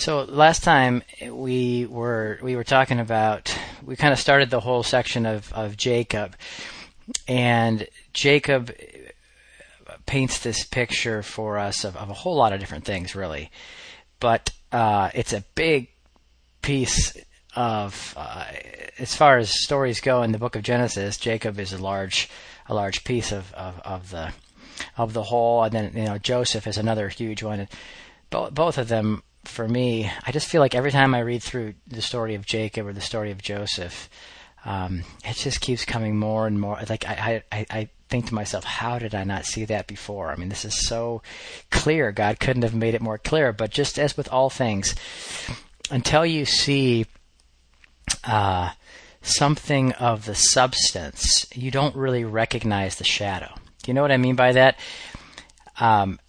So last time we were we were talking about we kind of started the whole section of of Jacob, and Jacob paints this picture for us of, of a whole lot of different things, really, but uh, it's a big piece of uh, as far as stories go in the book of Genesis. Jacob is a large a large piece of, of, of the of the whole, and then you know Joseph is another huge one. Both both of them for me, I just feel like every time I read through the story of Jacob or the story of Joseph, um, it just keeps coming more and more. Like I, I, I think to myself, how did I not see that before? I mean, this is so clear. God couldn't have made it more clear. But just as with all things, until you see uh, something of the substance, you don't really recognize the shadow. Do you know what I mean by that? Um,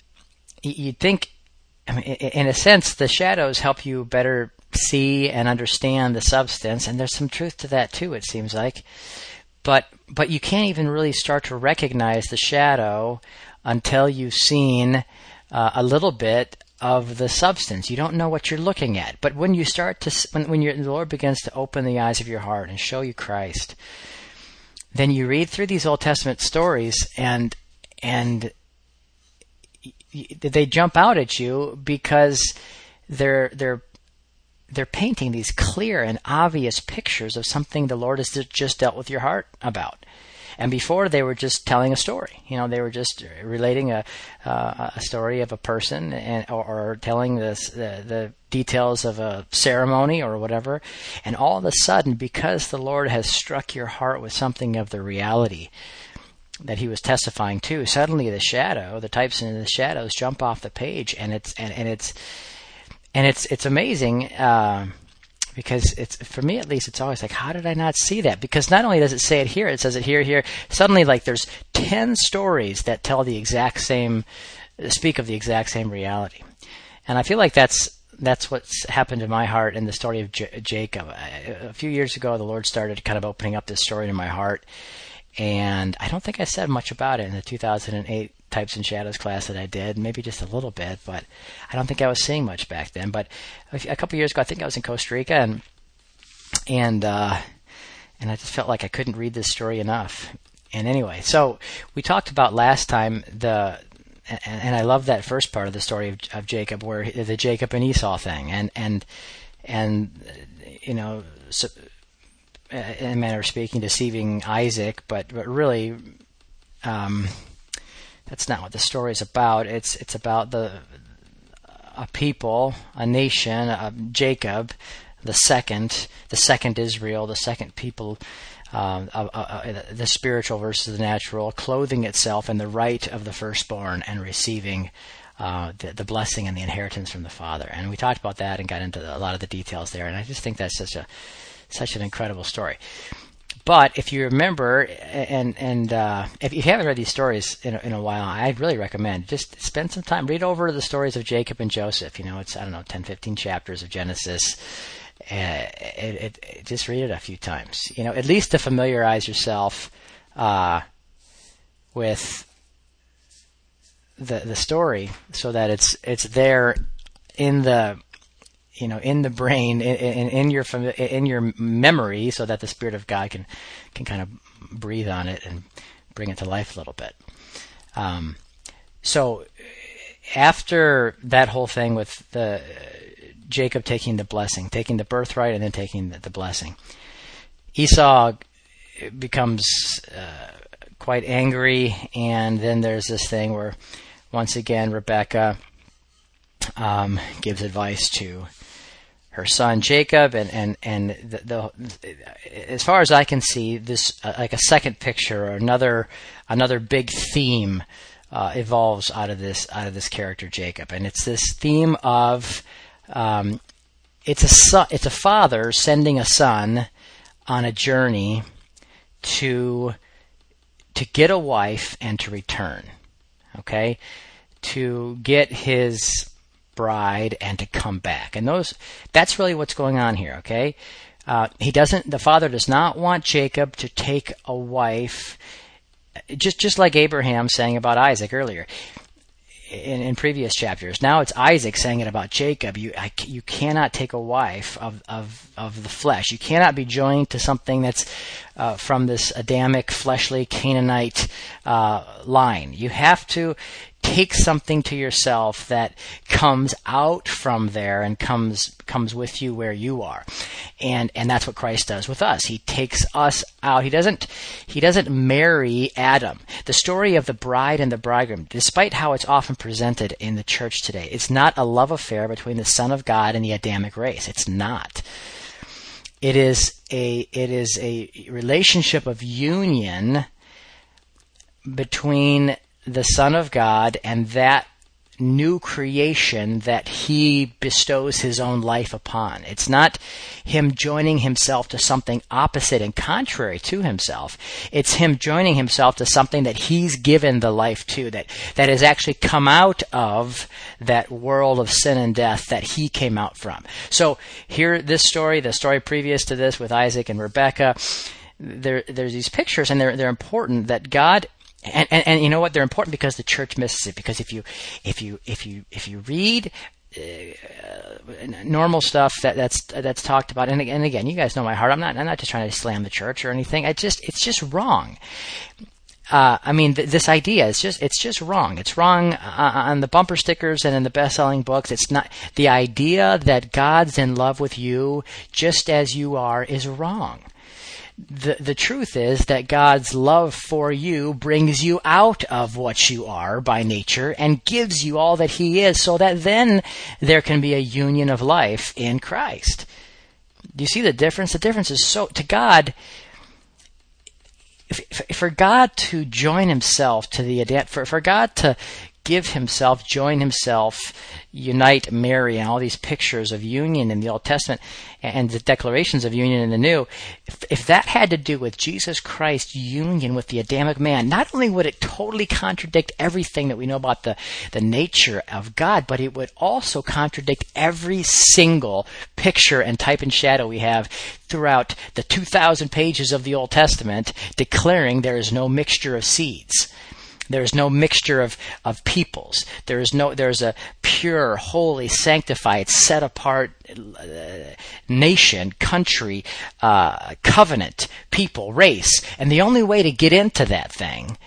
you'd think I mean, in a sense, the shadows help you better see and understand the substance, and there's some truth to that too. It seems like, but but you can't even really start to recognize the shadow until you've seen uh, a little bit of the substance. You don't know what you're looking at, but when you start to when when the Lord begins to open the eyes of your heart and show you Christ, then you read through these Old Testament stories and and they jump out at you because they're they're they're painting these clear and obvious pictures of something the Lord has just dealt with your heart about. And before they were just telling a story, you know, they were just relating a uh, a story of a person and or, or telling this, the the details of a ceremony or whatever. And all of a sudden, because the Lord has struck your heart with something of the reality, that he was testifying to, suddenly the shadow, the types in the shadows jump off the page, and it's and, and it's and it's it's amazing uh, because it's for me at least it's always like how did I not see that? Because not only does it say it here, it says it here, here. Suddenly, like there's ten stories that tell the exact same, speak of the exact same reality, and I feel like that's that's what's happened in my heart in the story of J- Jacob. A few years ago, the Lord started kind of opening up this story in my heart and I don't think I said much about it in the 2008 Types and Shadows class that I did, maybe just a little bit, but I don't think I was seeing much back then. But a, couple years ago, I think I was in Costa Rica, and and uh, and I just felt like I couldn't read this story enough. And anyway, so we talked about last time the and, and I love that first part of the story of, of Jacob, where the Jacob and Esau thing, and and and you know. So, in a manner of speaking, deceiving Isaac, but but really, um, that's not what the story is about. It's it's about the a people, a nation, uh, Jacob, the second, the second Israel, the second people. Uh, uh, uh, the spiritual versus the natural, clothing itself in the right of the firstborn and receiving uh, the, the, blessing and the inheritance from the Father. And we talked about that and got into a lot of the details there. And I just think that's such a such an incredible story. But if you remember, and and uh, if you haven't read these stories in a, in a while, I really recommend just spend some time read over the stories of Jacob and Joseph. You know, it's I don't know 10, 15 chapters of Genesis. Uh, it, it, it, just read it a few times. You know, at least to familiarize yourself uh, with the the story, so that it's it's there in the you know in the brain in, in, in, your in your memory so that the spirit of god can can kind of breathe on it and bring it to life a little bit. Um, so after that whole thing with the jacob taking the blessing taking the birthright and then taking the, the blessing esau becomes uh, quite angry and then there's this thing where once again rebecca um, gives advice to her son Jacob, and and and the, the as far as I can see, this uh, like a second picture or another another big theme uh, evolves out of this out of this character Jacob, and it's this theme of um, it's a son, it's a father sending a son on a journey to to get a wife and to return, okay, to get his bride and to come back. And those that's really what's going on here, okay? Uh, he doesn't the father does not want Jacob to take a wife just just like Abraham saying about Isaac earlier. in, in previous chapters. Now it's Isaac saying it about Jacob. You I, you cannot take a wife of, of of the flesh. You cannot be joined to something that's uh, from this Adamic, fleshly Canaanite uh, line. You have to take something to yourself that comes out from there and comes comes with you where you are. And and that's what Christ does with us. He takes us out. He doesn't he doesn't marry Adam. The story of the bride and the bridegroom despite how it's often presented in the church today it's not a love affair between the son of God and the Adamic race. It's not. It is a it is a relationship of union between the Son of God and that new creation that he bestows his own life upon. It's not him joining himself to something opposite and contrary to himself. It's him joining himself to something that he's given the life to, that, that has actually come out of that world of sin and death that he came out from. So here, this story, the story previous to this with Isaac and Rebecca, there, there's these pictures and they're, they're important that God and, and, and you know what? They're important because the church misses it. Because if you if you if you if you read uh, normal stuff that that's that's talked about, and, and again, you guys know my heart. I'm not I'm not just trying to slam the church or anything. I just it's just wrong. Uh, I mean, th- this idea is just it's just wrong. It's wrong uh, on the bumper stickers and in the best-selling books. It's not the idea that God's in love with you just as you are is wrong the the truth is that God's love for you brings you out of what you are by nature and gives you all that he is so that then there can be a union of life in Christ. Do you see the difference? The difference is so to God for God to join himself to the for for God to give himself, join himself, unite marry, and all these pictures of union in the Old Testament and the declarations of union in the New, if, if, that had to do with Jesus Christ's union with the Adamic man, not only would it totally contradict everything that we know about the, the nature of God, but it would also contradict every single picture and type and shadow we have throughout the 2,000 pages of the Old Testament declaring there is no mixture of seeds. There's no mixture of, of peoples. There is no, there's a pure, holy, sanctified, set apart uh, nation, country, uh, covenant, people, race. And the only way to get into that thing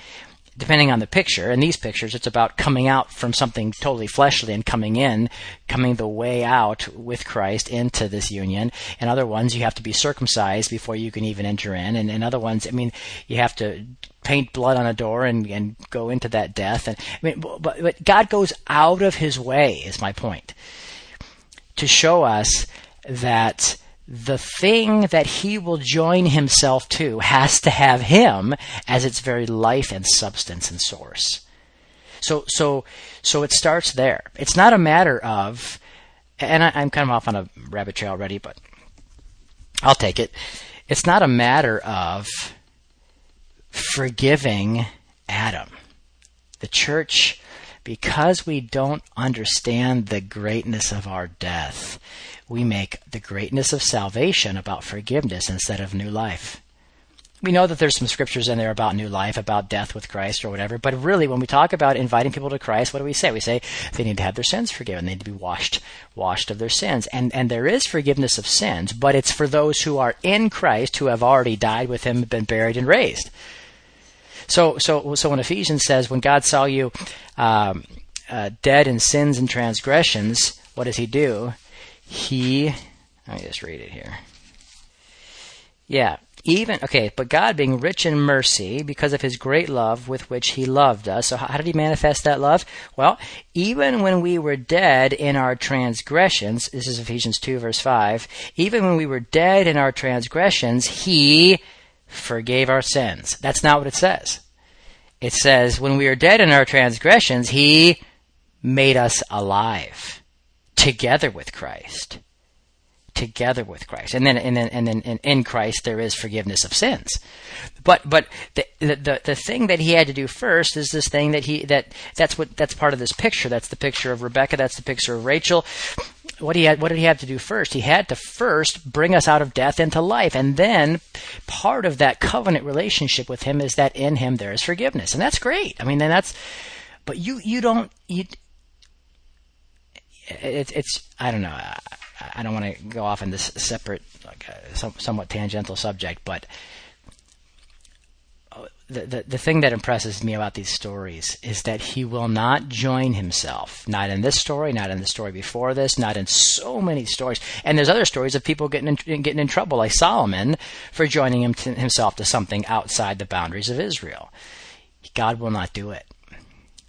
depending on the picture. In these pictures, it's about coming out from something totally fleshly and coming in, coming the way out with Christ into this union. In other ones, you have to be circumcised before you can even enter in. And in other ones, I mean, you have to paint blood on a door and, and go into that death. And I mean, but, but God goes out of his way, is my point, to show us that the thing that he will join himself to has to have him as its very life and substance and source. So, so, so it starts there. It's not a matter of, and I, am kind of off on a rabbit trail already, but I'll take it. It's not a matter of forgiving Adam. The church, because we don't understand the greatness of our death, we make the greatness of salvation about forgiveness instead of new life. We know that there's some scriptures in there about new life, about death with Christ or whatever, but really when we talk about inviting people to Christ, what do we say? We say they need to have their sins forgiven. They need to be washed, washed of their sins. And, and there is forgiveness of sins, but it's for those who are in Christ who have already died with him, been buried and raised. So, so, so when Ephesians says, when God saw you um, uh, dead in sins and transgressions, what does he do? He let me just read it here. Yeah, even okay, but God being rich in mercy because of his great love with which he loved us. So how did he manifest that love? Well, even when we were dead in our transgressions, this is Ephesians 2 verse 5, even when we were dead in our transgressions, he forgave our sins. That's not what it says. It says when we are dead in our transgressions, he made us alive together with Christ. Together with Christ, and then and then and then in, Christ there is forgiveness of sins. But but the, the the thing that he had to do first is this thing that he that that's what that's part of this picture. That's the picture of Rebecca. That's the picture of Rachel. What he had what did he have to do first? He had to first bring us out of death into life, and then part of that covenant relationship with him is that in him there is forgiveness, and that's great. I mean, then that's But you you don't you. It's it's I don't know. I, I don't want to go off on this separate, like, uh, some, somewhat tangential subject, but the, the, the thing that impresses me about these stories is that he will not join himself. Not in this story, not in the story before this, not in so many stories. And there's other stories of people getting in, getting in trouble, like Solomon, for joining him to, himself to something outside the boundaries of Israel. God will not do it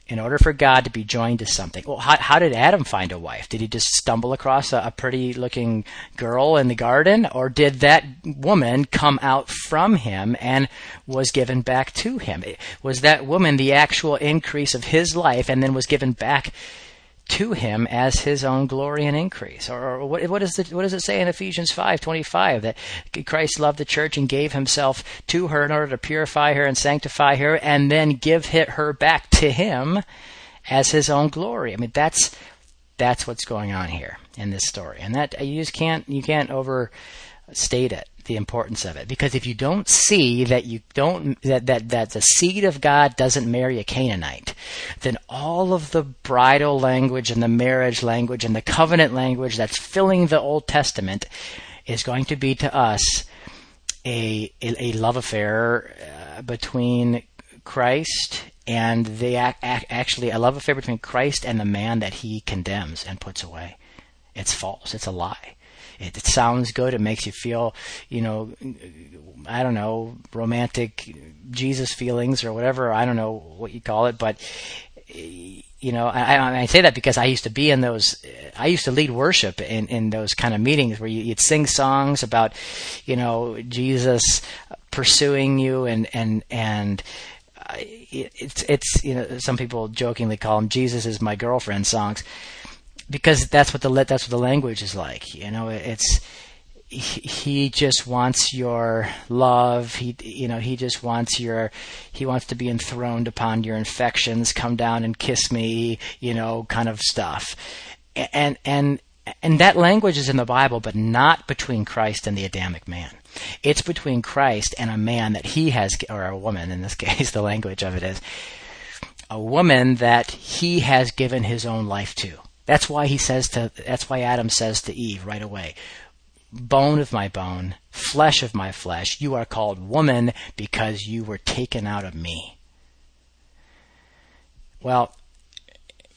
in order for God to be joined to something. Well, how, how did Adam find a wife? Did he just stumble across a, a pretty looking girl in the garden? Or did that woman come out from him and was given back to him? Was that woman the actual increase of his life and then was given back to him as his own glory and increase. Or, or what, what, is the, what does it say in Ephesians 5:25 that Christ loved the church and gave himself to her in order to purify her and sanctify her and then give her back to him as his own glory. I mean that's that's what's going on here in this story. And that you just can't you can't overstate it the importance of it because if you don't see that you don't that that that the seed of God doesn't marry a Canaanite, then all of the bridal language and the marriage language and the covenant language that's filling the Old Testament is going to be to us a a, a love affair uh, between Christ and the actually a love affair between Christ and the man that he condemns and puts away. It's false. It's a lie. It, it sounds good. It makes you feel, you know, I don't know, romantic Jesus feelings or whatever. I don't know what you call it, but you know, I, I, say that because I used to be in those. I used to lead worship in in those kind of meetings where you, would sing songs about, you know, Jesus pursuing you and and and. Uh, it's it's you know some people jokingly call them Jesus is my girlfriend songs, because that's what the that's what the language is like. You know, it's he just wants your love. He you know he just wants your he wants to be enthroned upon your infections. Come down and kiss me. You know, kind of stuff. And and and that language is in the Bible, but not between Christ and the Adamic man. It's between Christ and a man that he has, or a woman in this case. The language of it is a woman that he has given his own life to that's why he says to that's why Adam says to Eve right away, bone of my bone, flesh of my flesh, you are called woman because you were taken out of me. Well,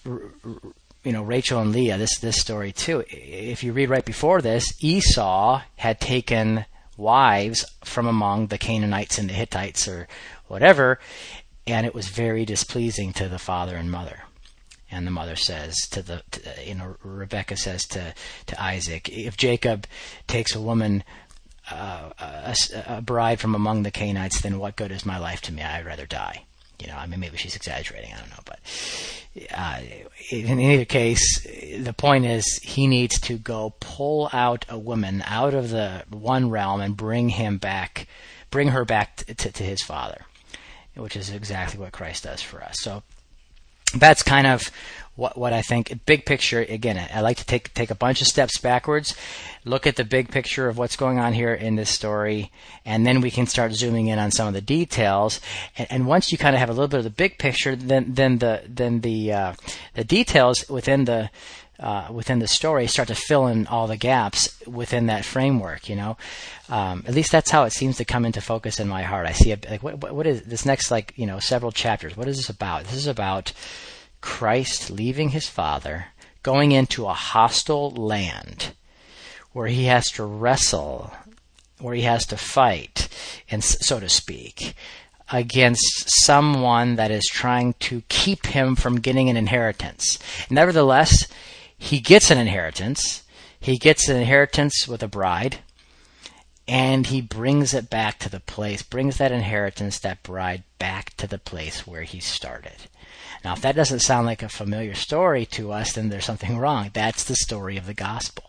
you know, Rachel and Leah, this this story too. If you read right before this, Esau had taken wives from among the Canaanites and the Hittites or whatever, and it was very displeasing to the father and mother. And the mother says to the, to, you know, Rebecca says to, to Isaac, if Jacob takes a woman, uh, a, a, bride from among the Canaanites, then what good is my life to me? I'd rather die. You know, I mean, maybe she's exaggerating. I don't know, but uh, in either case, the point is he needs to go pull out a woman out of the one realm and bring him back, bring her back to, to, to his father, which is exactly what Christ does for us. So that's kind of what what I think. Big picture. Again, I like to take take a bunch of steps backwards, look at the big picture of what's going on here in this story, and then we can start zooming in on some of the details. And, and once you kind of have a little bit of the big picture, then then the then the uh, the details within the uh, within the story start to fill in all the gaps within that framework. You know, um, at least that's how it seems to come into focus in my heart. I see it like what, what is this next like you know several chapters? What is this about? This is about Christ leaving his Father, going into a hostile land where he has to wrestle, where he has to fight, and so to speak, against someone that is trying to keep him from getting an inheritance. Nevertheless, he gets an inheritance. He gets an inheritance with a bride, and he brings it back to the place, brings that inheritance, that bride, back to the place where he started. Now, if that doesn't sound like a familiar story to us, then there's something wrong. That's the story of the gospel.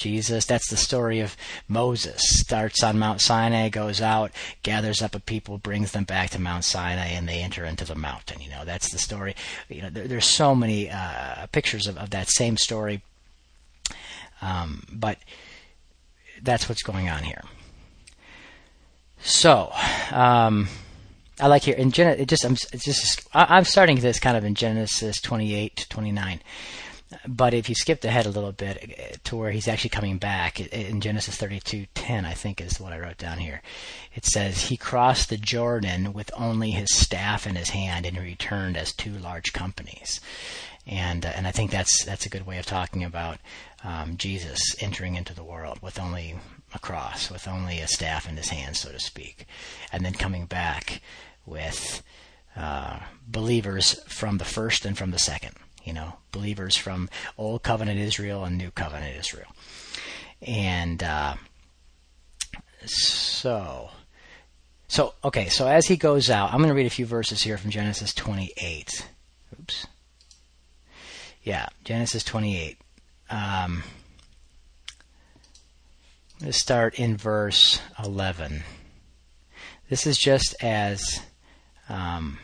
Jesus, that's the story of Moses. Starts on Mount Sinai, goes out, gathers up a people, brings them back to Mount Sinai, and they enter into the mountain. You know, that's the story. You know, there, there's so many uh, pictures of, of that same story. Um, but that's what's going on here. So, um, I like here in Genesis. It just I'm just I'm starting this kind of in Genesis 28 to 29. But if you skipped ahead a little bit uh, to where he's actually coming back in Genesis 32:10, I think is what I wrote down here. It says he crossed the Jordan with only his staff in his hand and returned as two large companies. And uh, and I think that's that's a good way of talking about um, Jesus entering into the world with only a cross, with only a staff in his hand, so to speak, and then coming back with uh, believers from the first and from the second you know, believers from Old Covenant Israel and New Covenant Israel. And uh, so, so okay, so as he goes out, I'm going to read a few verses here from Genesis 28. Oops. Yeah, Genesis 28. Um, let's start in verse 11. This is just as um,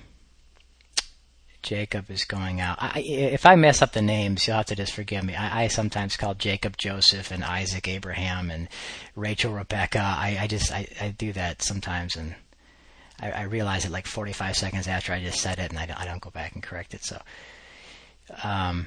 Jacob is going out. I, if I mess up the names, you'll have to just forgive me. I, I, sometimes call Jacob Joseph and Isaac Abraham and Rachel Rebecca. I, I just I, I do that sometimes, and I, I realize it like 45 seconds after I just said it, and I don't, I don't go back and correct it. So, um,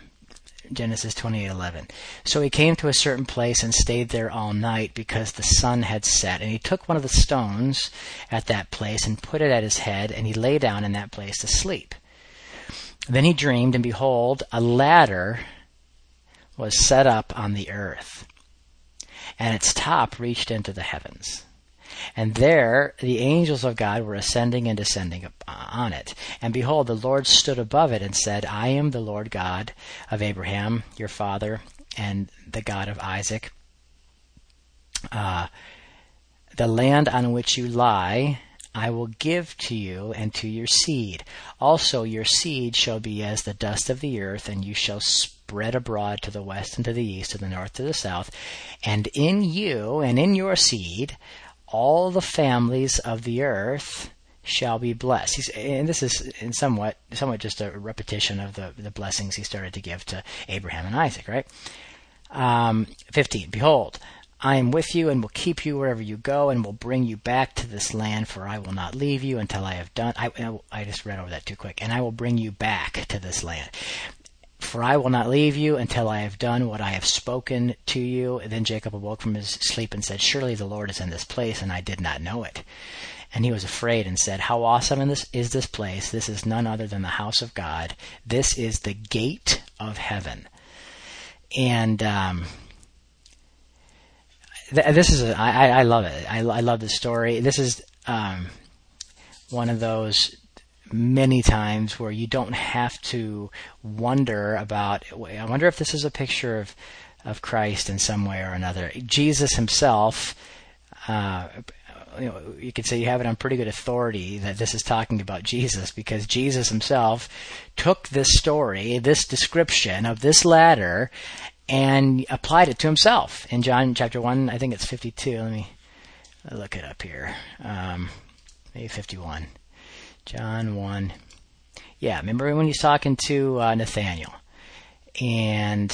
Genesis 28:11. So he came to a certain place and stayed there all night because the sun had set. And he took one of the stones at that place and put it at his head, and he lay down in that place to sleep. Then he dreamed, and behold, a ladder was set up on the earth, and its top reached into the heavens. And there the angels of God were ascending and descending on it. And behold, the Lord stood above it and said, I am the Lord God of Abraham, your father, and the God of Isaac. Uh, the land on which you lie I will give to you and to your seed. Also your seed shall be as the dust of the earth, and you shall spread abroad to the west and to the east, to the north to the south. And in you and in your seed all the families of the earth shall be blessed. He's, and this is in somewhat somewhat just a repetition of the, the blessings he started to give to Abraham and Isaac, right? Um, 15. Behold, I am with you and will keep you wherever you go and will bring you back to this land, for I will not leave you until I have done. I, I just read over that too quick. And I will bring you back to this land. For I will not leave you until I have done what I have spoken to you. And then Jacob awoke from his sleep and said, Surely the Lord is in this place, and I did not know it. And he was afraid and said, How awesome is this place! This is none other than the house of God. This is the gate of heaven. And um, this is a, I, I love it. I, I love the story. This is um, one of those many times where you don't have to wonder about. I wonder if this is a picture of of Christ in some way or another. Jesus Himself. Uh, you know, you could say you have it on pretty good authority that this is talking about Jesus because Jesus himself took this story, this description of this ladder, and applied it to himself in John chapter 1. I think it's 52. Let me look it up here. Um, maybe 51. John 1. Yeah, remember when he's talking to uh, Nathaniel? And,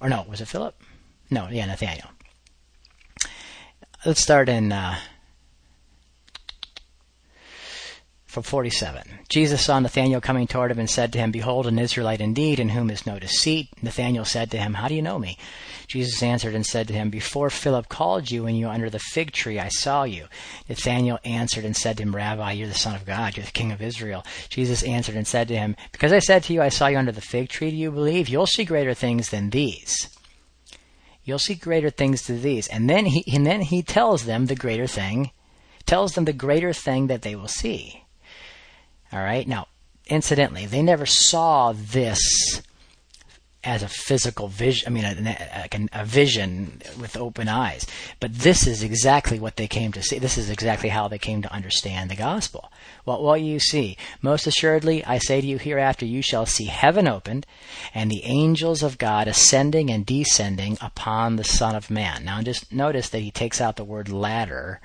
or no, was it Philip? No, yeah, Nathaniel. Let's start in uh, from 47. Jesus saw Nathanael coming toward him and said to him, Behold, an Israelite indeed, in whom is no deceit. Nathanael said to him, How do you know me? Jesus answered and said to him, Before Philip called you when you were under the fig tree, I saw you. Nathanael answered and said to him, Rabbi, you're the Son of God, you're the King of Israel. Jesus answered and said to him, Because I said to you, I saw you under the fig tree, do you believe? You'll see greater things than these. You'll see greater things than these. And then he, and then he tells them the greater thing, tells them the greater thing that they will see. All right. Now, incidentally, they never saw this as a physical vision. I mean, a, a, a, vision with open eyes. But this is exactly what they came to see. This is exactly how they came to understand the gospel. What will you see? Most assuredly, I say to you, hereafter you shall see heaven opened, and the angels of God ascending and descending upon the Son of Man. Now, just notice that he takes out the word ladder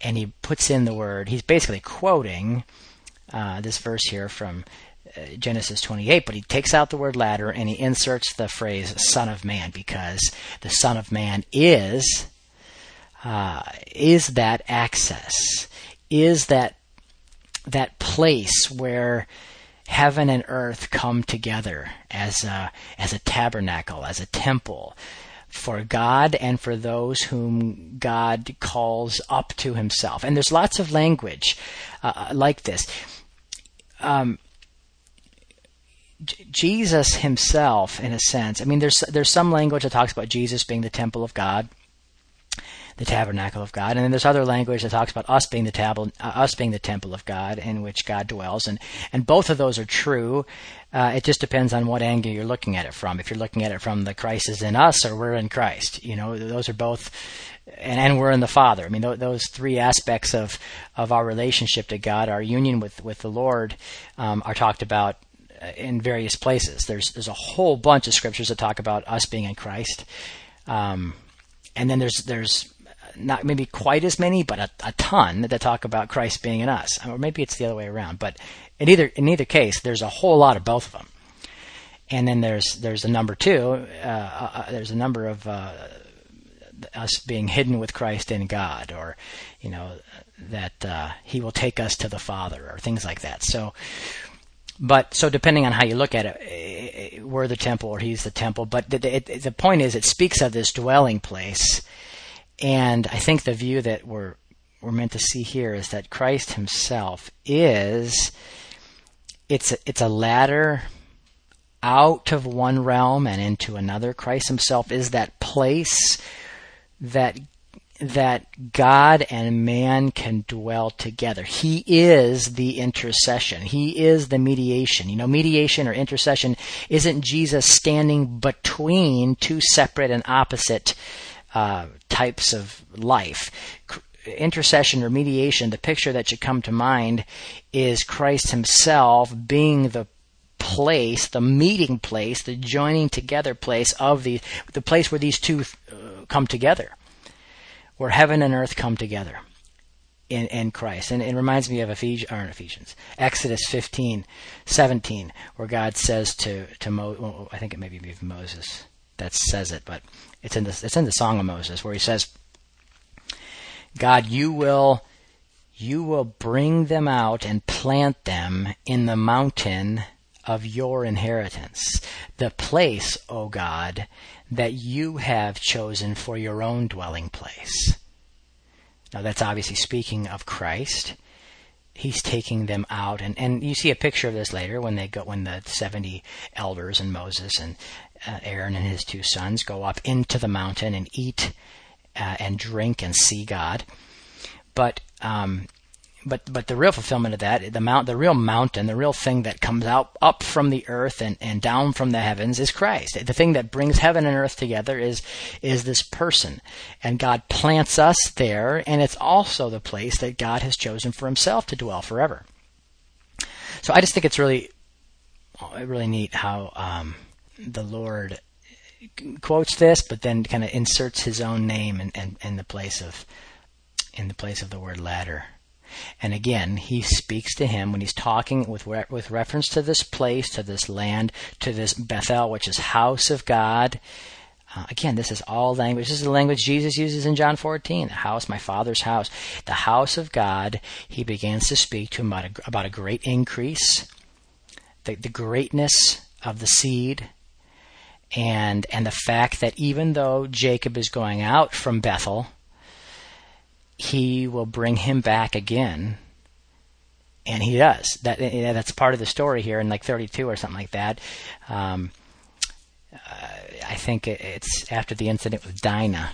and he puts in the word, he's basically quoting uh, this verse here from uh, Genesis 28, but he takes out the word ladder and he inserts the phrase Son of Man because the Son of Man is uh, is that access, is that that place where heaven and earth come together as a, as a tabernacle, as a temple for God and for those whom God calls up to himself. And there's lots of language uh, like this. Um, Jesus himself, in a sense, I mean, there's there's some language that talks about Jesus being the temple of God, the tabernacle of God, and then there's other language that talks about us being the tab- uh, us being the temple of God in which God dwells, and and both of those are true. Uh, it just depends on what angle you're looking at it from. If you're looking at it from the Christ is in us, or we're in Christ, you know, those are both, and, and we're in the Father. I mean, th- those three aspects of of our relationship to God, our union with with the Lord, um, are talked about uh, in various places. There's there's a whole bunch of scriptures that talk about us being in Christ, um, and then there's there's not maybe quite as many, but a, a ton that talk about Christ being in us, or maybe it's the other way around. But in either in either case, there's a whole lot of both of them. And then there's there's a number two. Uh, uh, there's a number of uh, us being hidden with Christ in God, or you know that uh, He will take us to the Father, or things like that. So, but so depending on how you look at it, we're the temple, or He's the temple. But the, the, the point is, it speaks of this dwelling place and I think the view that we're we're meant to see here is that Christ Himself is it's a, it's a ladder out of one realm and into another. Christ Himself is that place that that God and man can dwell together. He is the intercession. He is the mediation. You know, mediation or intercession isn't Jesus standing between two separate and opposite uh, types of life. Intercession or mediation, the picture that should come to mind is Christ Himself being the place, the meeting place, the joining together place of the the place where these two uh, come together, where heaven and earth come together in, in Christ. And it reminds me of Ephesians, Ephesians, Exodus 15, 17, where God says to, to Mo, I think it may be Moses that says it, but it's in the it's in the Song of Moses where he says, "God, you will you will bring them out and plant them in the mountain of your inheritance, the place, O God, that you have chosen for your own dwelling place." Now that's obviously speaking of Christ he's taking them out and, and you see a picture of this later when they go when the 70 elders and Moses and uh, Aaron and his two sons go up into the mountain and eat uh, and drink and see God. But um, but but the real fulfillment of that, the mount, the real mountain, the real thing that comes out up from the earth and, and down from the heavens is Christ. The thing that brings heaven and earth together is is this person, and God plants us there, and it's also the place that God has chosen for Himself to dwell forever. So I just think it's really really neat how um, the Lord quotes this, but then kind of inserts his own name in, in, in, the place of in the place of the word ladder. And again, he speaks to him when he's talking with re- with reference to this place, to this land, to this Bethel, which is house of God. Uh, again, this is all language. This is the language Jesus uses in John 14. The house, my Father's house, the house of God. He begins to speak to him about a, about a great increase, the, the greatness of the seed, and and the fact that even though Jacob is going out from Bethel, he will bring him back again, and he does. That that's part of the story here in like 32 or something like that. Um, uh, I think it's after the incident with Dinah.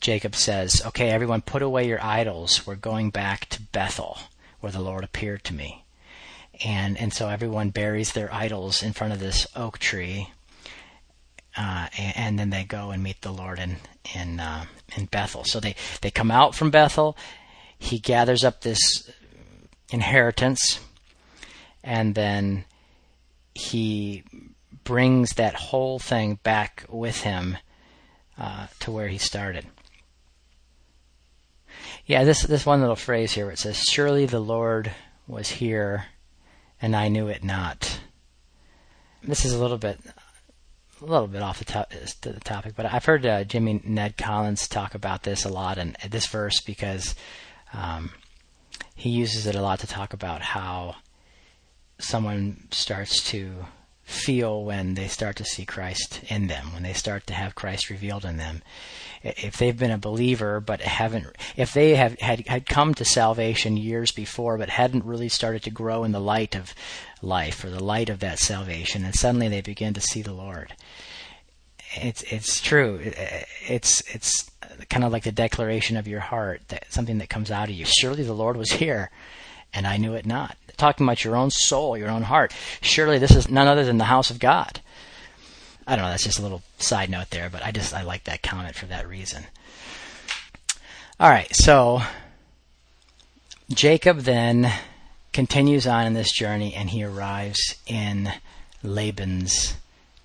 Jacob says, "Okay, everyone, put away your idols. We're going back to Bethel, where the Lord appeared to me." And and so everyone buries their idols in front of this oak tree uh, and, and, then they go and meet the Lord in in uh, in Bethel. So they they come out from Bethel. He gathers up this inheritance, and then he brings that whole thing back with him uh, to where he started. Yeah, this this one little phrase here. where It says, "Surely the Lord was here, and I knew it not." This is a little bit a little bit off the, to- to the topic, but I've heard uh, Jimmy Ned Collins talk about this a lot and this verse because um, he uses it a lot to talk about how someone starts to feel when they start to see Christ in them, when they start to have Christ revealed in them. If they've been a believer but haven't, if they have had, had come to salvation years before but hadn't really started to grow in the light of life or the light of that salvation, and suddenly they begin to see the Lord. It's it's true. It's it's kind of like the declaration of your heart, that something that comes out of you. Surely the Lord was here, and I knew it not talking about your own soul, your own heart. Surely this is none other than the house of God. I don't know, that's just a little side note there, but I just I like that comment for that reason. All right, so Jacob then continues on in this journey and he arrives in Laban's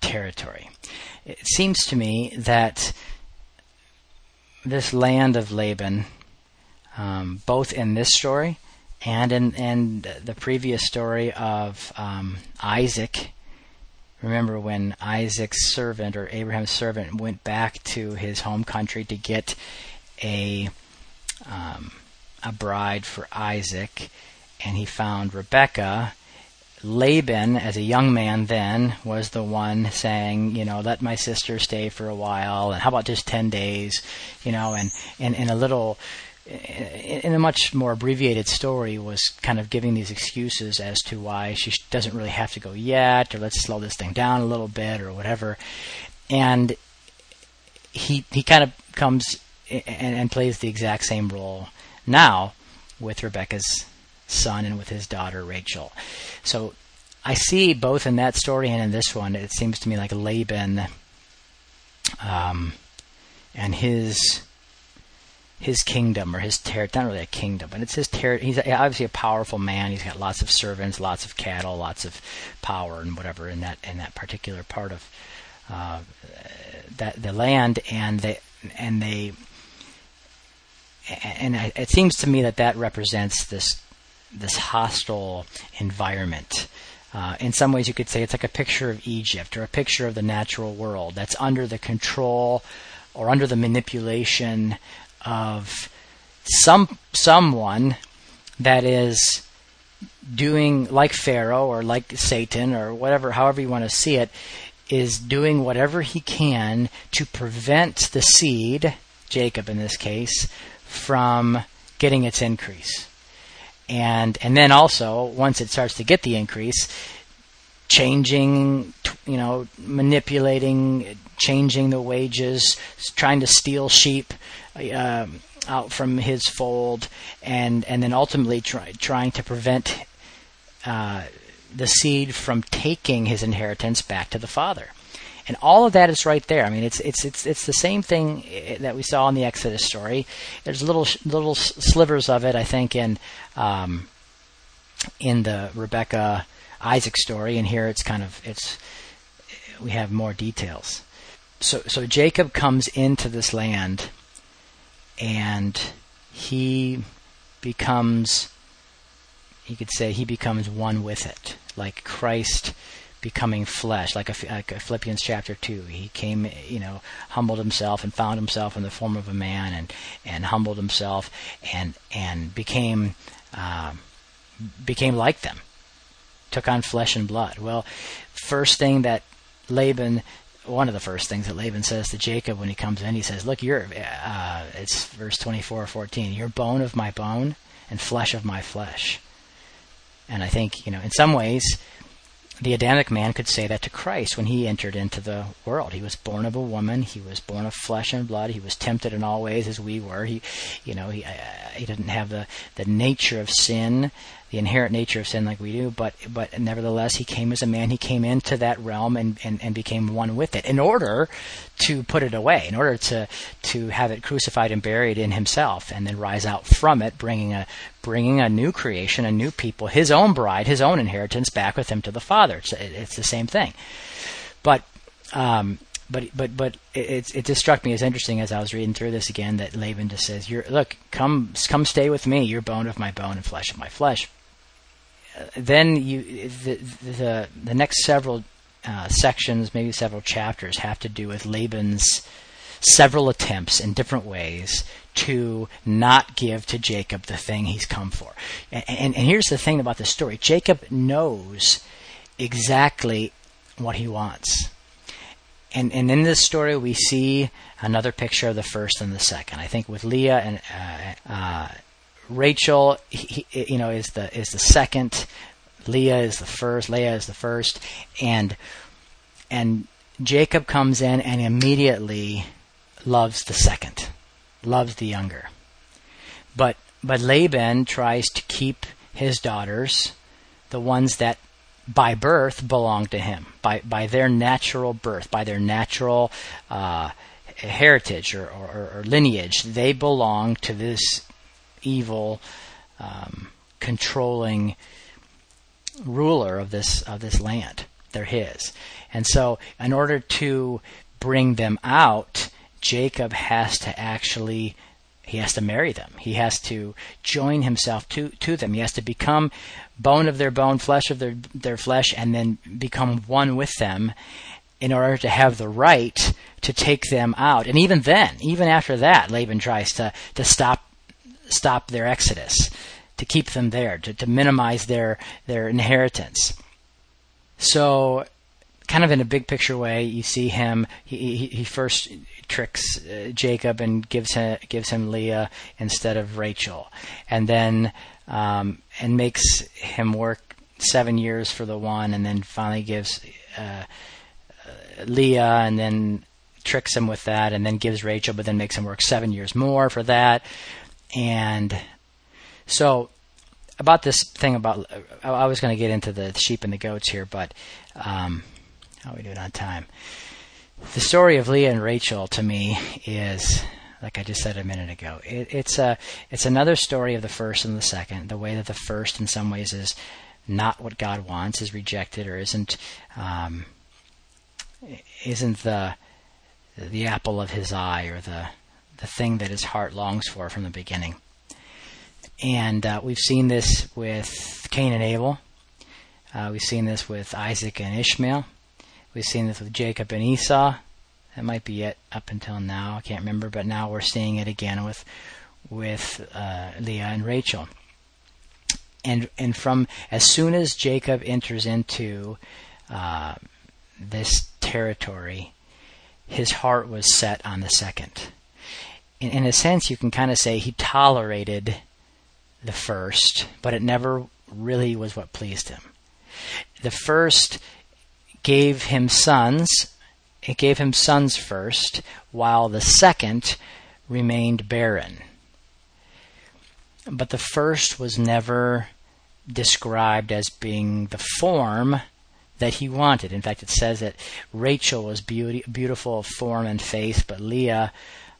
territory. It seems to me that this land of Laban, um, both in this story and in, in the previous story of um, Isaac, remember when Isaac's servant or Abraham's servant went back to his home country to get a um, a bride for Isaac, and he found Rebecca. Laban, as a young man then, was the one saying, you know, let my sister stay for a while, and how about just ten days, you know, and and, and a little in a much more abbreviated story was kind of giving these excuses as to why she doesn't really have to go yet or let's slow this thing down a little bit or whatever. And he he kind of comes and, and plays the exact same role now with Rebecca's son and with his daughter Rachel. So I see both in that story and in this one it seems to me like Laban um, and his his kingdom or his territory. Not really a kingdom, but it's his territory. He's obviously a powerful man. He's got lots of servants, lots of cattle, lots of power, and whatever in that in that particular part of uh, that the land. And they and they and it seems to me that that represents this this hostile environment. Uh, in some ways, you could say it's like a picture of Egypt or a picture of the natural world that's under the control or under the manipulation of some someone that is doing like Pharaoh or like Satan or whatever, however you want to see it, is doing whatever he can to prevent the seed, Jacob in this case, from getting its increase. And and then also once it starts to get the increase, changing, you know, manipulating, changing the wages, trying to steal sheep, uh, out from his fold, and and then ultimately try, trying to prevent uh, the seed from taking his inheritance back to the father. And all of that is right there. I mean, it's it's it's it's the same thing eh, that we saw in the Exodus story. There's little little slivers of it, I think, in um, in the Rebecca Isaac story, and here it's kind of it's we have more details. So so Jacob comes into this land and he becomes you could say he becomes one with it like christ becoming flesh like, a, like a philippians chapter 2 he came you know humbled himself and found himself in the form of a man and and humbled himself and and became uh, became like them. Took on flesh and blood. Well first thing that laban one of the first things that Laban says to Jacob when he comes in, he says, "Look, you're uh, it's verse 24 or 14. You're bone of my bone and flesh of my flesh." And I think you know, in some ways, the Adamic man could say that to Christ when he entered into the world. He was born of a woman. He was born of flesh and blood. He was tempted in all ways as we were. He, you know, he uh, he didn't have the the nature of sin the inherent nature of sin like we do, but but nevertheless he came as a man. He came into that realm and, and, and became one with it in order to put it away, in order to to have it crucified and buried in himself, and then rise out from it, bringing a bringing a new creation, a new people, his own bride, his own inheritance back with him to the Father. It's, it's the same thing, but. Um, but but but it, it just struck me as interesting as I was reading through this again that Laban just says, "You're look, come come stay with me. You're bone of my bone and flesh of my flesh." Then you the the, the next several uh, sections, maybe several chapters, have to do with Laban's several attempts in different ways to not give to Jacob the thing he's come for. And, and, and here's the thing about the story Jacob knows exactly what he wants. And, and in this story, we see another picture of the first and the second. I think with Leah and uh, uh, Rachel, he, you know, is the is the second. Leah is the first. Leah is the first, and and Jacob comes in and immediately loves the second, loves the younger. But but Laban tries to keep his daughters, the ones that by birth belong to him, by by their natural birth, by their natural uh, heritage or, or, or, lineage. They belong to this evil, um, controlling ruler of this of this land. They're his, and so in order to bring them out, Jacob has to actually he has to marry them. He has to join himself to, to them. He has to become bone of their bone, flesh of their, their flesh, and then become one with them in order to have the right to take them out. And even then, even after that, Laban tries to, to stop stop their exodus, to keep them there, to, to minimize their their inheritance. So kind of in a big picture way, you see him. He, he, he first tricks uh, Jacob and gives him gives him Leah instead of Rachel, and then um, and makes him work seven years for the one, and then finally gives uh, uh, Leah, and then tricks him with that, and then gives Rachel, but then makes him work seven years more for that, and so about this thing about I was going to get into the sheep and the goats here, but um, how are we doing on time? The story of Leah and Rachel to me is like I just said a minute ago. It, it's a it's another story of the first and the second. The way that the first, in some ways, is not what God wants, is rejected, or isn't um, isn't the the apple of His eye, or the the thing that His heart longs for from the beginning. And uh, we've seen this with Cain and Abel. Uh, we've seen this with Isaac and Ishmael. We've seen this with Jacob and Esau. That might be it up until now. I can't remember, but now we're seeing it again with with uh, Leah and Rachel. And and from as soon as Jacob enters into uh, this territory, his heart was set on the second. In, in a sense, you can kind of say he tolerated the first, but it never really was what pleased him. The first gave him sons. It gave him sons first, while the second remained barren. But the first was never described as being the form that he wanted. In fact, it says that Rachel was beauty, beautiful of form and face, but Leah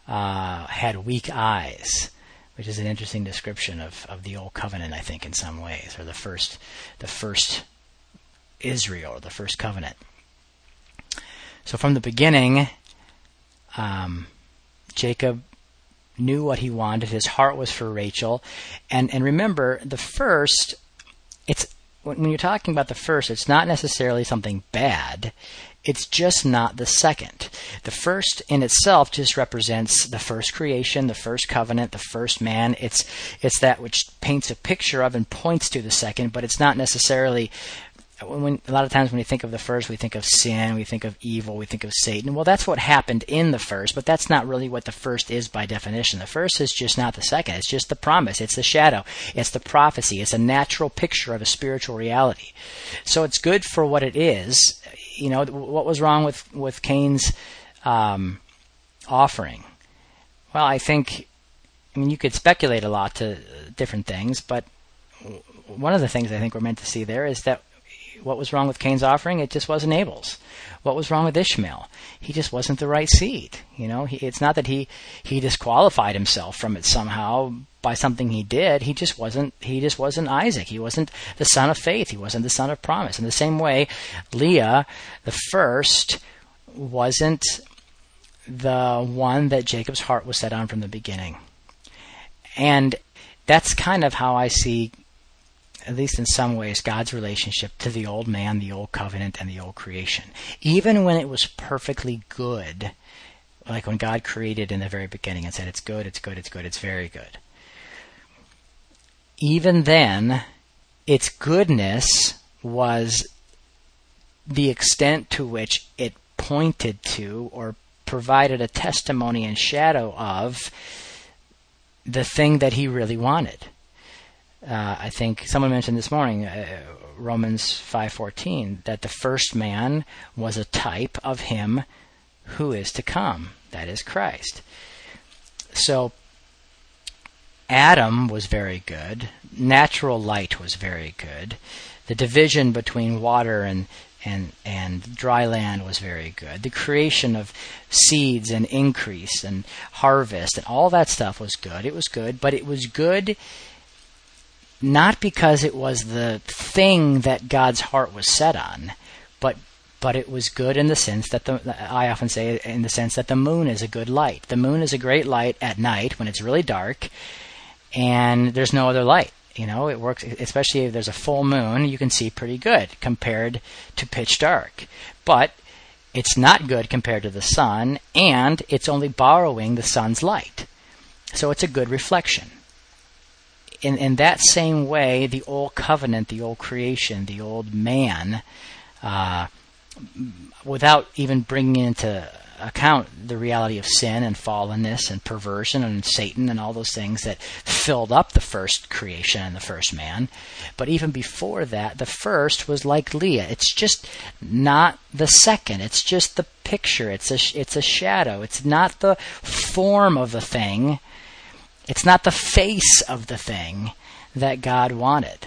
uh, had weak eyes, which is an interesting description of, of the old covenant, I think, in some ways, or the first the first Israel, the first covenant. So from the beginning, um, Jacob knew what he wanted. His heart was for Rachel, and and remember the first. It's when you're talking about the first, it's not necessarily something bad. It's just not the second. The first in itself just represents the first creation, the first covenant, the first man. It's it's that which paints a picture of and points to the second, but it's not necessarily when a lot of times when we think of the first, we think of sin, we think of evil, we think of Satan. Well, that's what happened in the first, but that's not really what the first is by definition. The first is just not the second. It's just the promise. It's the shadow. It's the prophecy. It's a natural picture of a spiritual reality. So it's good for what it is. You know, what was wrong with with Cain's um, offering? Well, I think. I mean, you could speculate a lot to different things, but one of the things I think we're meant to see there is that what was wrong with Cain's offering? It just wasn't Abel's. What was wrong with Ishmael? He just wasn't the right seed. You know, he, it's not that he he disqualified himself from it somehow by something he did. He just wasn't he just wasn't Isaac. He wasn't the son of faith. He wasn't the son of promise. In the same way, Leah, the first, wasn't the one that Jacob's heart was set on from the beginning. And that's kind of how I see at least in some ways, God's relationship to the old man, the old covenant, and the old creation. Even when it was perfectly good, like when God created in the very beginning and said, It's good, it's good, it's good, it's very good. Even then, its goodness was the extent to which it pointed to or provided a testimony and shadow of the thing that he really wanted. Uh, I think someone mentioned this morning, uh, Romans 5:14, that the first man was a type of him who is to come, that is Christ. So Adam was very good. Natural light was very good. The division between water and and and dry land was very good. The creation of seeds and increase and harvest and all that stuff was good. It was good, but it was good not because it was the thing that God's heart was set on, but but it was good in the sense that the I often say in the sense that the moon is a good light. The moon is a great light at night when it's really dark and there's no other light. You know, it works especially if there's a full moon, you can see pretty good compared to pitch dark. But it's not good compared to the sun and it's only borrowing the sun's light. So it's a good reflection in, in that same way, the old covenant, the old creation, the old man, uh, without even bringing into account the reality of sin and fallenness and perversion and Satan and all those things that filled up the first creation and the first man. But even before that, the first was like Leah. It's just not the second. It's just the picture. It's a it's a shadow. It's not the form of the thing. It's not the face of the thing that God wanted.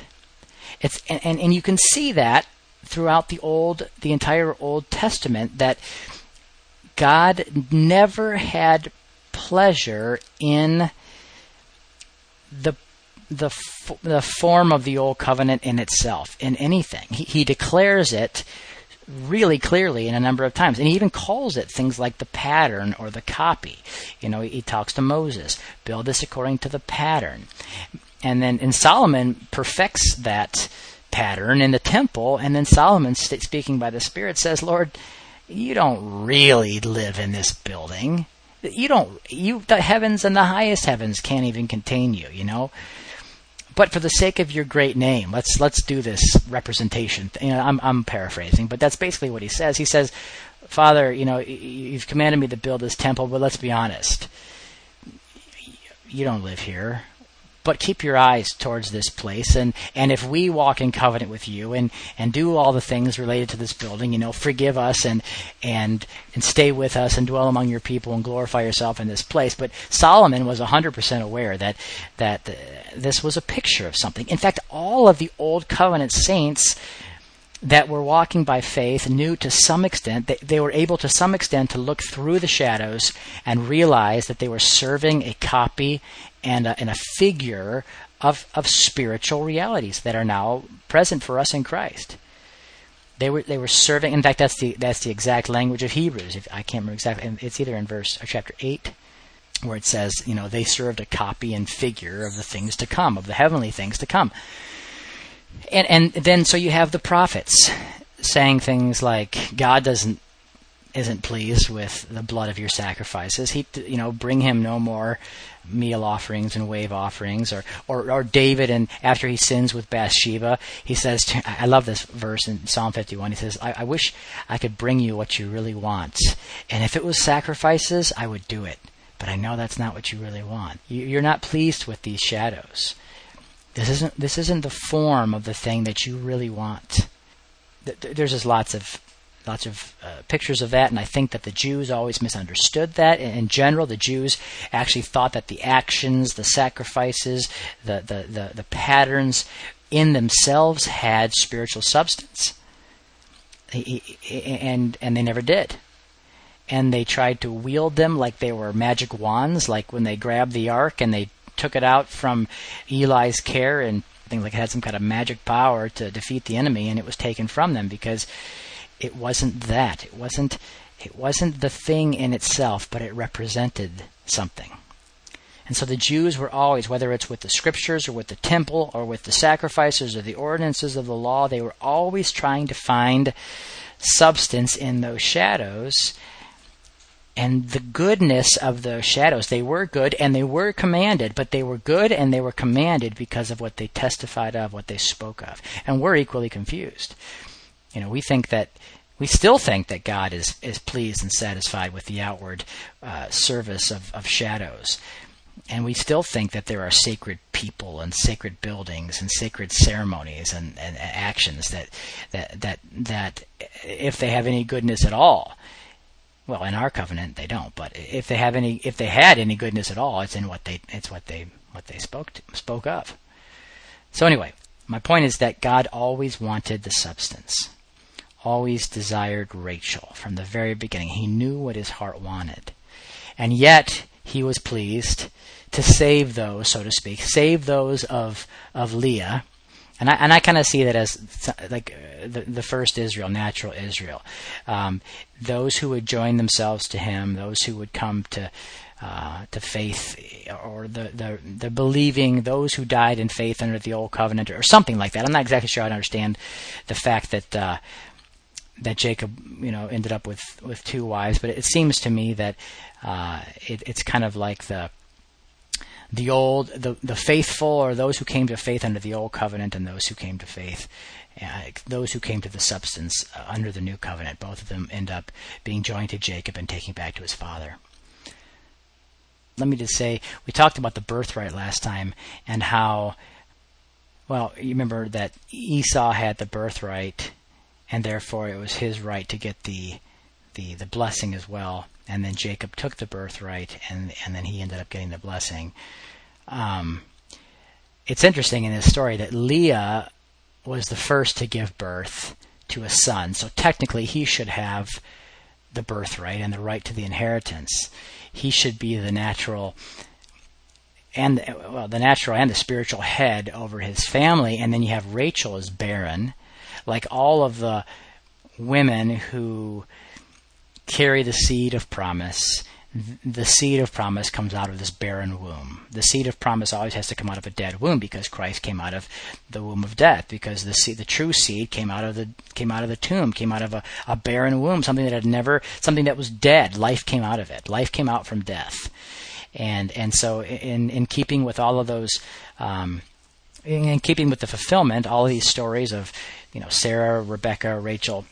It's and, and, and you can see that throughout the old the entire Old Testament that God never had pleasure in the the the form of the old covenant in itself in anything. He, he declares it really clearly in a number of times. And he even calls it things like the pattern or the copy. You know, he talks to Moses, build this according to the pattern. And then in Solomon perfects that pattern in the temple. And then Solomon, speaking by the Spirit, says, Lord, you don't really live in this building. You don't, you, the heavens and the highest heavens can't even contain you, you know? But for the sake of your great name, let's let's do this representation. You know, I'm I'm paraphrasing, but that's basically what he says. He says, "Father, you know, you've commanded me to build this temple, but let's be honest. You don't live here but keep your eyes towards this place. And and if we walk in covenant with you and and do all the things related to this building you know forgive us and and and stay with us and dwell among your people and glorify yourself in this place. But Solomon was 100% aware that that uh, this was a picture of something. In fact all of the old covenant saints that were walking by faith knew to some extent they, they were able to some extent to look through the shadows and realize that they were serving a copy and a, and a figure of, of spiritual realities that are now present for us in Christ. They were they were serving. In fact, that's the that's the exact language of Hebrews. If I can't remember exactly, it's either in verse or chapter eight, where it says, you know, they served a copy and figure of the things to come, of the heavenly things to come. And and then so you have the prophets saying things like God doesn't isn't pleased with the blood of your sacrifices. He, you know, bring him no more meal offerings and wave offerings, or, or, or David, and after he sins with Bathsheba, he says, to, I love this verse in Psalm 51. He says, I, I wish I could bring you what you really want. And if it was sacrifices, I would do it. But I know that's not what you really want. You, are not pleased with these shadows. This isn't, this isn't the form of the thing that you really want. There's just lots of lots of uh, pictures of that, and I think that the Jews always misunderstood that. In general, the Jews actually thought that the actions, the sacrifices, the, the, the, the patterns in themselves had spiritual substance. And, and they never did. And they tried to wield them like they were magic wands, like when they grabbed the ark and they took it out from Eli's care and things like it had some kind of magic power to defeat the enemy, and it was taken from them because it wasn't that. It wasn't it wasn't the thing in itself, but it represented something. And so the Jews were always, whether it's with the scriptures or with the temple or with the sacrifices or the ordinances of the law, they were always trying to find substance in those shadows. And the goodness of the shadows. They were good and they were commanded, but they were good and they were commanded because of what they testified of, what they spoke of. And we're equally confused. You know, we think that we still think that God is, is pleased and satisfied with the outward uh, service of, of shadows. And we still think that there are sacred people and sacred buildings and sacred ceremonies and, and actions that, that that that if they have any goodness at all, well, in our covenant they don't. But if they have any, if they had any goodness at all, it's in what they, it's what they, what they spoke to, spoke of. So anyway, my point is that God always wanted the substance, always desired Rachel from the very beginning. He knew what his heart wanted, and yet he was pleased to save those, so to speak, save those of of Leah and I and I kind of see that as like uh, the the first Israel, natural Israel, um, those who would join themselves to Him, those who would come to uh, to faith, or the, the the believing, those who died in faith under the old covenant, or something like that. I'm not exactly sure I understand the fact that. Uh, that Jacob, you know, ended up with, with two wives, but it seems to me that uh, it, it's kind of like the the old, the, the faithful, or those who came to faith under the old covenant, and those who came to faith, uh, those who came to the substance uh, under the new covenant. Both of them end up being joined to Jacob and taking back to his father. Let me just say, we talked about the birthright last time and how, well, you remember that Esau had the birthright, and therefore it was his right to get the the, the blessing as well and then Jacob took the birthright, and and then he ended up getting the blessing. Um, it's interesting in this story that Leah was the first to give birth to a son, so technically he should have the birthright and the right to the inheritance. He should be the natural and well the natural and the spiritual head over his family and then you have Rachel as barren like all of the women who carry the seed of promise. The seed of promise comes out of this barren womb. The seed of promise always has to come out of a dead womb because Christ came out of the womb of death. Because the seed, the true seed came out of the came out of the tomb, came out of a, a barren womb, something that had never, something that was dead. Life came out of it. Life came out from death, and and so in in keeping with all of those. Um, in keeping with the fulfillment, all of these stories of, you know, Sarah, Rebecca, Rachel,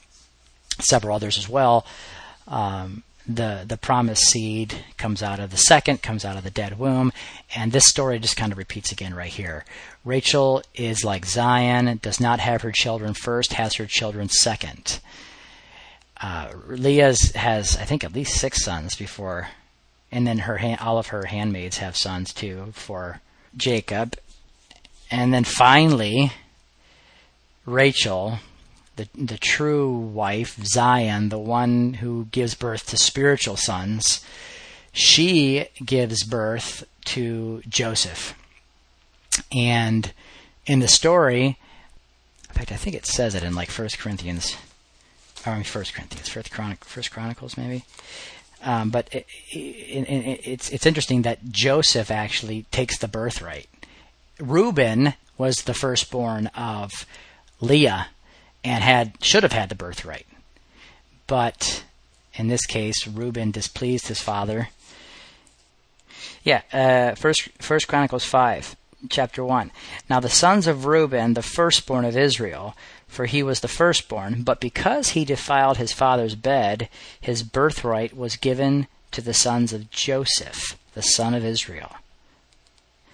several others as well, um, the the promised seed comes out of the second, comes out of the dead womb, and this story just kind of repeats again right here. Rachel is like Zion, does not have her children first, has her children second. Uh, Leah has, I think, at least six sons before, and then her all of her handmaids have sons too for Jacob, and then finally, Rachel the the true wife, Zion, the one who gives birth to spiritual sons, she gives birth to Joseph. And in the story, in fact, I think it says it in like First Corinthians, or First Corinthians, First, Chronic, First Chronicles, maybe. Um, but it, it, it, it's it's interesting that Joseph actually takes the birthright. Reuben was the firstborn of Leah, and had should have had the birthright. But in this case, Reuben displeased his father. Yeah, uh, first First Chronicles five, chapter one. Now the sons of Reuben, the firstborn of Israel, for he was the firstborn, but because he defiled his father's bed, his birthright was given to the sons of Joseph, the son of Israel,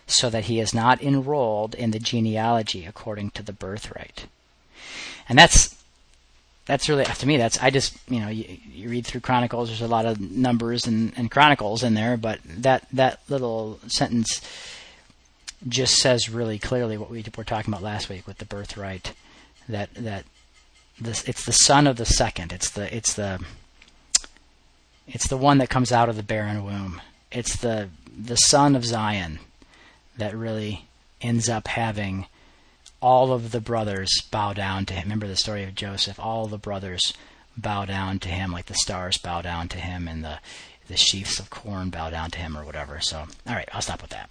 so that he is not enrolled in the genealogy according to the birthright and that's that's really to me that's i just you know you, you, read through chronicles there's a lot of numbers and, and chronicles in there but that that little sentence just says really clearly what we were talking about last week with the birthright that that this it's the son of the second. It's the it's the it's the one that comes out of the barren womb. It's the the son of zion that really ends up having all of the brothers bow down to him. Remember the story of Joseph? All the brothers bow down to him, like the stars bow down to him, and the the sheaves of corn bow down to him, or whatever. So, all right, I'll stop with that.